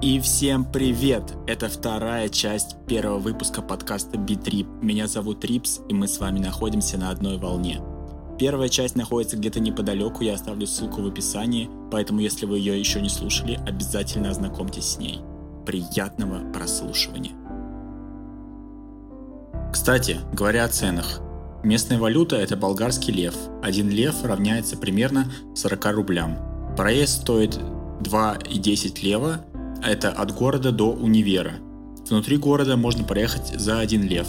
И всем привет! Это вторая часть первого выпуска подкаста Битрip. Меня зовут Рипс, и мы с вами находимся на одной волне. Первая часть находится где-то неподалеку, я оставлю ссылку в описании, поэтому если вы ее еще не слушали, обязательно ознакомьтесь с ней. Приятного прослушивания. Кстати, говоря о ценах. Местная валюта – это болгарский лев. Один лев равняется примерно 40 рублям. Проезд стоит 2,10 лева, это от города до универа. Внутри города можно проехать за один лев.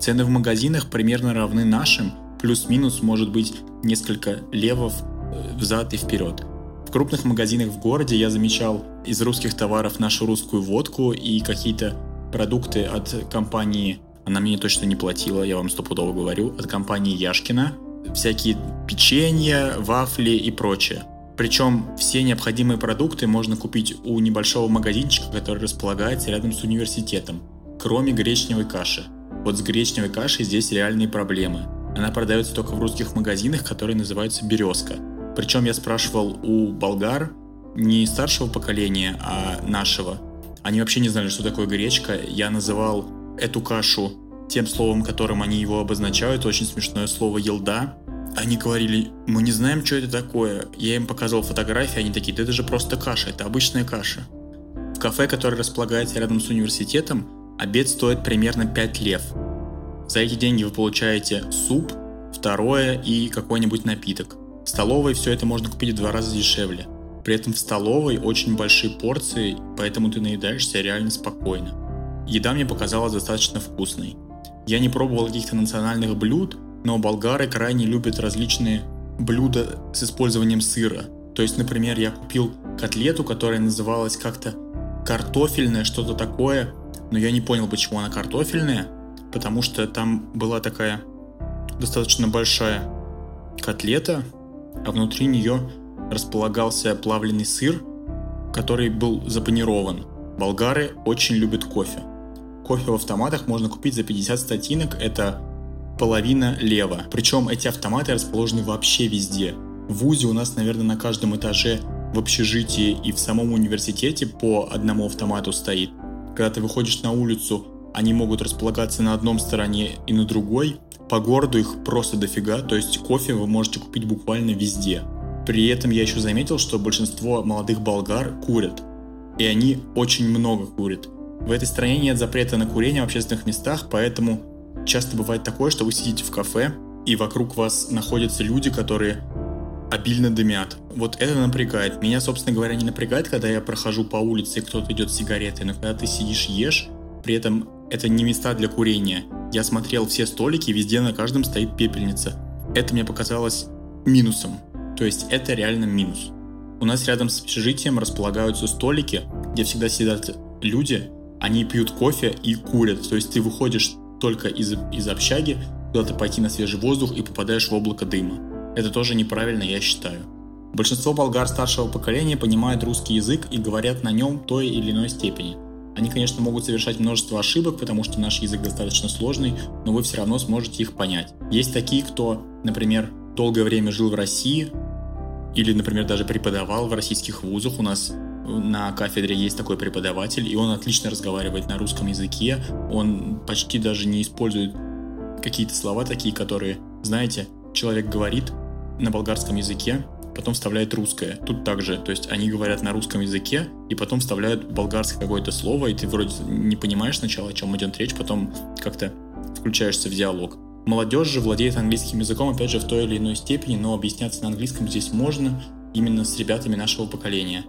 Цены в магазинах примерно равны нашим, плюс-минус может быть несколько левов э, взад и вперед. В крупных магазинах в городе я замечал из русских товаров нашу русскую водку и какие-то продукты от компании, она мне точно не платила, я вам стопудово говорю, от компании Яшкина, всякие печенья, вафли и прочее. Причем все необходимые продукты можно купить у небольшого магазинчика, который располагается рядом с университетом, кроме гречневой каши. Вот с гречневой кашей здесь реальные проблемы. Она продается только в русских магазинах, которые называются «Березка». Причем я спрашивал у болгар, не старшего поколения, а нашего. Они вообще не знали, что такое гречка. Я называл эту кашу тем словом, которым они его обозначают, очень смешное слово «елда», они говорили, мы не знаем, что это такое. Я им показывал фотографии, они такие, да это же просто каша, это обычная каша. В кафе, которое располагается рядом с университетом, обед стоит примерно 5 лев. За эти деньги вы получаете суп, второе и какой-нибудь напиток. В столовой все это можно купить в два раза дешевле. При этом в столовой очень большие порции, поэтому ты наедаешься реально спокойно. Еда мне показалась достаточно вкусной. Я не пробовал каких-то национальных блюд, но болгары крайне любят различные блюда с использованием сыра. То есть, например, я купил котлету, которая называлась как-то картофельная, что-то такое, но я не понял, почему она картофельная, потому что там была такая достаточно большая котлета, а внутри нее располагался плавленый сыр, который был запанирован. Болгары очень любят кофе. Кофе в автоматах можно купить за 50 статинок, это половина лево. Причем эти автоматы расположены вообще везде. В ВУЗе у нас, наверное, на каждом этаже в общежитии и в самом университете по одному автомату стоит. Когда ты выходишь на улицу, они могут располагаться на одном стороне и на другой. По городу их просто дофига, то есть кофе вы можете купить буквально везде. При этом я еще заметил, что большинство молодых болгар курят. И они очень много курят. В этой стране нет запрета на курение в общественных местах, поэтому часто бывает такое, что вы сидите в кафе, и вокруг вас находятся люди, которые обильно дымят. Вот это напрягает. Меня, собственно говоря, не напрягает, когда я прохожу по улице, и кто-то идет с сигаретой, но когда ты сидишь, ешь, при этом это не места для курения. Я смотрел все столики, везде на каждом стоит пепельница. Это мне показалось минусом. То есть это реально минус. У нас рядом с общежитием располагаются столики, где всегда сидят люди, они пьют кофе и курят. То есть ты выходишь только из, из общаги куда-то пойти на свежий воздух и попадаешь в облако дыма. Это тоже неправильно, я считаю. Большинство болгар старшего поколения понимают русский язык и говорят на нем той или иной степени. Они, конечно, могут совершать множество ошибок, потому что наш язык достаточно сложный, но вы все равно сможете их понять. Есть такие, кто, например, долгое время жил в России, или, например, даже преподавал в российских вузах. У нас на кафедре есть такой преподаватель, и он отлично разговаривает на русском языке. Он почти даже не использует какие-то слова такие, которые, знаете, человек говорит на болгарском языке, потом вставляет русское. Тут также, то есть они говорят на русском языке, и потом вставляют болгарское какое-то слово, и ты вроде не понимаешь сначала, о чем идет речь, потом как-то включаешься в диалог. Молодежь же владеет английским языком, опять же, в той или иной степени, но объясняться на английском здесь можно именно с ребятами нашего поколения.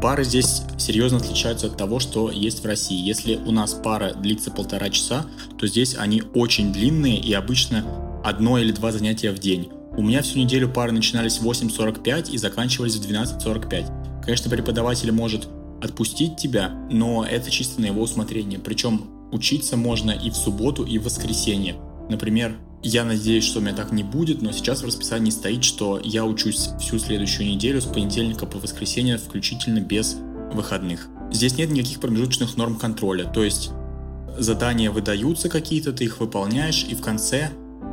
Пары здесь серьезно отличаются от того, что есть в России. Если у нас пара длится полтора часа, то здесь они очень длинные и обычно одно или два занятия в день. У меня всю неделю пары начинались в 8.45 и заканчивались в 12.45. Конечно, преподаватель может отпустить тебя, но это чисто на его усмотрение. Причем учиться можно и в субботу, и в воскресенье. Например, я надеюсь, что у меня так не будет, но сейчас в расписании стоит, что я учусь всю следующую неделю с понедельника по воскресенье, включительно без выходных. Здесь нет никаких промежуточных норм контроля, то есть задания выдаются какие-то, ты их выполняешь и в конце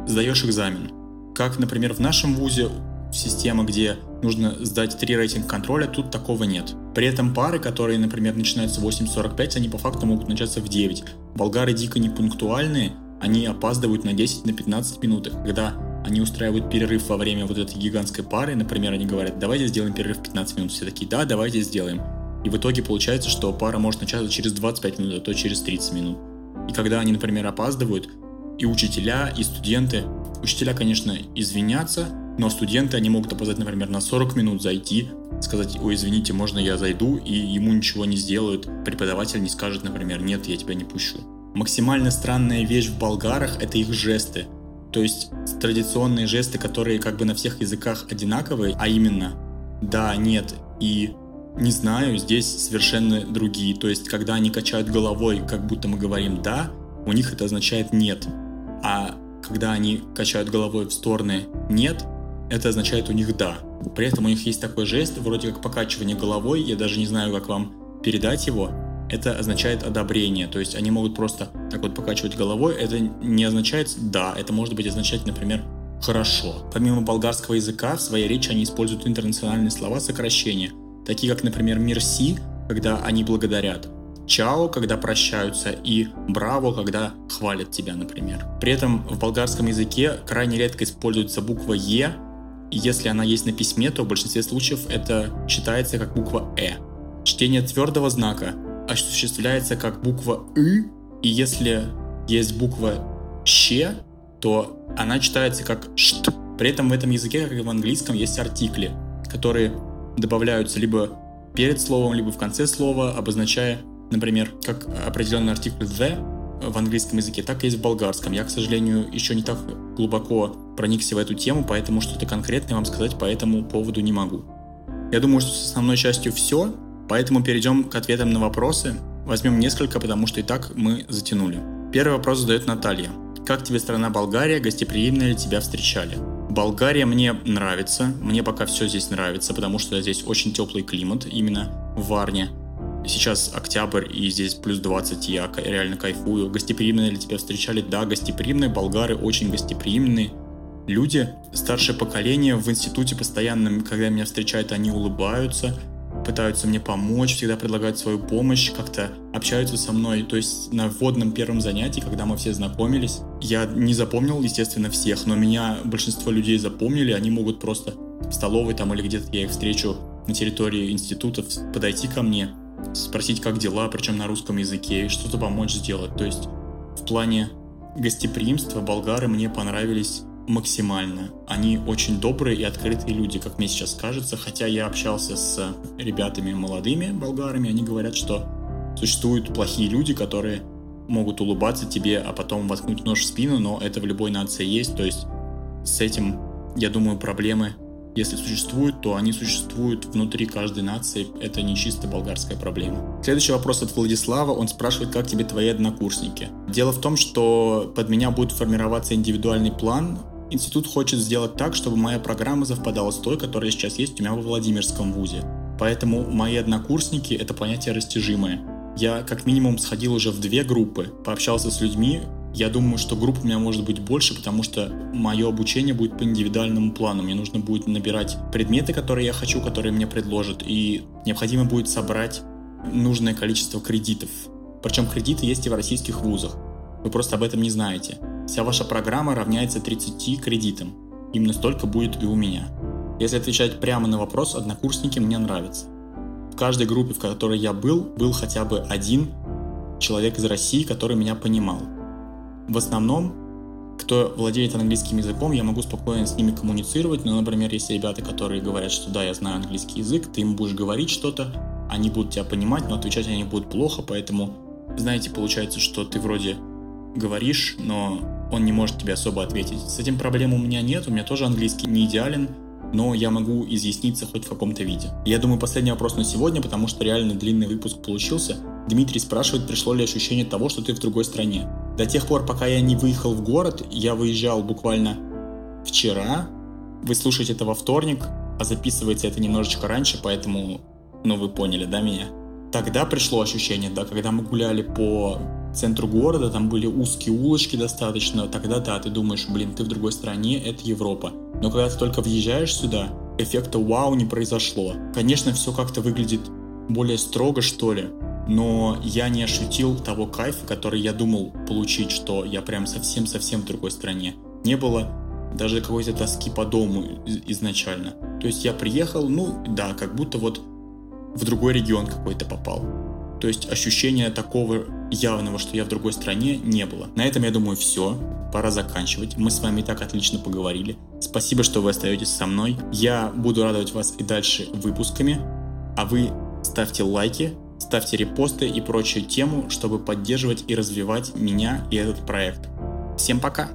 сдаешь экзамен. Как, например, в нашем вузе система, где нужно сдать три рейтинг контроля, тут такого нет. При этом пары, которые, например, начинаются в 8.45, они по факту могут начаться в 9. Болгары дико непунктуальные, они опаздывают на 10-15 на 15 минут. Когда они устраивают перерыв во время вот этой гигантской пары, например, они говорят, давайте сделаем перерыв 15 минут. Все такие, да, давайте сделаем. И в итоге получается, что пара может начаться через 25 минут, а то через 30 минут. И когда они, например, опаздывают, и учителя, и студенты, учителя, конечно, извинятся, но студенты, они могут опоздать, например, на 40 минут зайти, сказать, ой, извините, можно я зайду, и ему ничего не сделают. Преподаватель не скажет, например, нет, я тебя не пущу. Максимально странная вещь в болгарах — это их жесты. То есть традиционные жесты, которые как бы на всех языках одинаковые, а именно «да», «нет» и «не знаю», здесь совершенно другие. То есть когда они качают головой, как будто мы говорим «да», у них это означает «нет». А когда они качают головой в стороны «нет», это означает у них «да». При этом у них есть такой жест, вроде как покачивание головой, я даже не знаю, как вам передать его, это означает одобрение. То есть они могут просто так вот покачивать головой. Это не означает «да», это может быть означать, например, «хорошо». Помимо болгарского языка, в своей речи они используют интернациональные слова сокращения, такие как, например, «мерси», когда они благодарят, «чао», когда прощаются, и «браво», когда хвалят тебя, например. При этом в болгарском языке крайне редко используется буква «е», и если она есть на письме, то в большинстве случаев это читается как буква «э». Чтение твердого знака осуществляется как буква «ы», и если есть буква «щ», то она читается как «шт». При этом в этом языке, как и в английском, есть артикли, которые добавляются либо перед словом, либо в конце слова, обозначая, например, как определенный артикль «the» в английском языке, так и есть в болгарском. Я, к сожалению, еще не так глубоко проникся в эту тему, поэтому что-то конкретное вам сказать по этому поводу не могу. Я думаю, что с основной частью все, поэтому перейдем к ответам на вопросы. Возьмем несколько, потому что и так мы затянули. Первый вопрос задает Наталья. Как тебе страна Болгария, гостеприимно ли тебя встречали? Болгария мне нравится, мне пока все здесь нравится, потому что здесь очень теплый климат, именно в Варне. Сейчас октябрь, и здесь плюс 20, я реально кайфую. Гостеприимные ли тебя встречали? Да, гостеприимные. Болгары очень гостеприимные люди. Старшее поколение в институте постоянно, когда меня встречают, они улыбаются, пытаются мне помочь, всегда предлагают свою помощь, как-то общаются со мной. То есть на вводном первом занятии, когда мы все знакомились, я не запомнил, естественно, всех, но меня большинство людей запомнили, они могут просто в столовой там или где-то я их встречу на территории институтов подойти ко мне спросить, как дела, причем на русском языке, и что-то помочь сделать. То есть в плане гостеприимства болгары мне понравились максимально. Они очень добрые и открытые люди, как мне сейчас кажется. Хотя я общался с ребятами молодыми болгарами, они говорят, что существуют плохие люди, которые могут улыбаться тебе, а потом воткнуть нож в спину, но это в любой нации есть. То есть с этим, я думаю, проблемы если существуют, то они существуют внутри каждой нации. Это не чисто болгарская проблема. Следующий вопрос от Владислава. Он спрашивает, как тебе твои однокурсники. Дело в том, что под меня будет формироваться индивидуальный план. Институт хочет сделать так, чтобы моя программа совпадала с той, которая сейчас есть у меня во Владимирском вузе. Поэтому мои однокурсники — это понятие растяжимое. Я как минимум сходил уже в две группы, пообщался с людьми, я думаю, что групп у меня может быть больше, потому что мое обучение будет по индивидуальному плану. Мне нужно будет набирать предметы, которые я хочу, которые мне предложат, и необходимо будет собрать нужное количество кредитов. Причем кредиты есть и в российских вузах. Вы просто об этом не знаете. Вся ваша программа равняется 30 кредитам. Именно столько будет и у меня. Если отвечать прямо на вопрос, однокурсники мне нравятся. В каждой группе, в которой я был, был хотя бы один человек из России, который меня понимал в основном, кто владеет английским языком, я могу спокойно с ними коммуницировать. Но, например, если ребята, которые говорят, что да, я знаю английский язык, ты им будешь говорить что-то, они будут тебя понимать, но отвечать они будут плохо, поэтому, знаете, получается, что ты вроде говоришь, но он не может тебе особо ответить. С этим проблем у меня нет, у меня тоже английский не идеален, но я могу изъясниться хоть в каком-то виде. Я думаю, последний вопрос на сегодня, потому что реально длинный выпуск получился. Дмитрий спрашивает, пришло ли ощущение того, что ты в другой стране. До тех пор, пока я не выехал в город, я выезжал буквально вчера. Вы слушаете это во вторник, а записывается это немножечко раньше, поэтому, ну вы поняли, да, меня? Тогда пришло ощущение, да, когда мы гуляли по центру города, там были узкие улочки достаточно, тогда да, ты думаешь, блин, ты в другой стране, это Европа. Но когда ты только въезжаешь сюда, эффекта вау не произошло. Конечно, все как-то выглядит более строго, что ли. Но я не ощутил того кайфа, который я думал получить, что я прям совсем-совсем в другой стране. Не было даже какой-то тоски по дому изначально. То есть я приехал, ну да, как будто вот в другой регион какой-то попал. То есть ощущения такого явного, что я в другой стране, не было. На этом, я думаю, все. Пора заканчивать. Мы с вами и так отлично поговорили. Спасибо, что вы остаетесь со мной. Я буду радовать вас и дальше выпусками. А вы ставьте лайки, ставьте репосты и прочую тему, чтобы поддерживать и развивать меня и этот проект. Всем пока!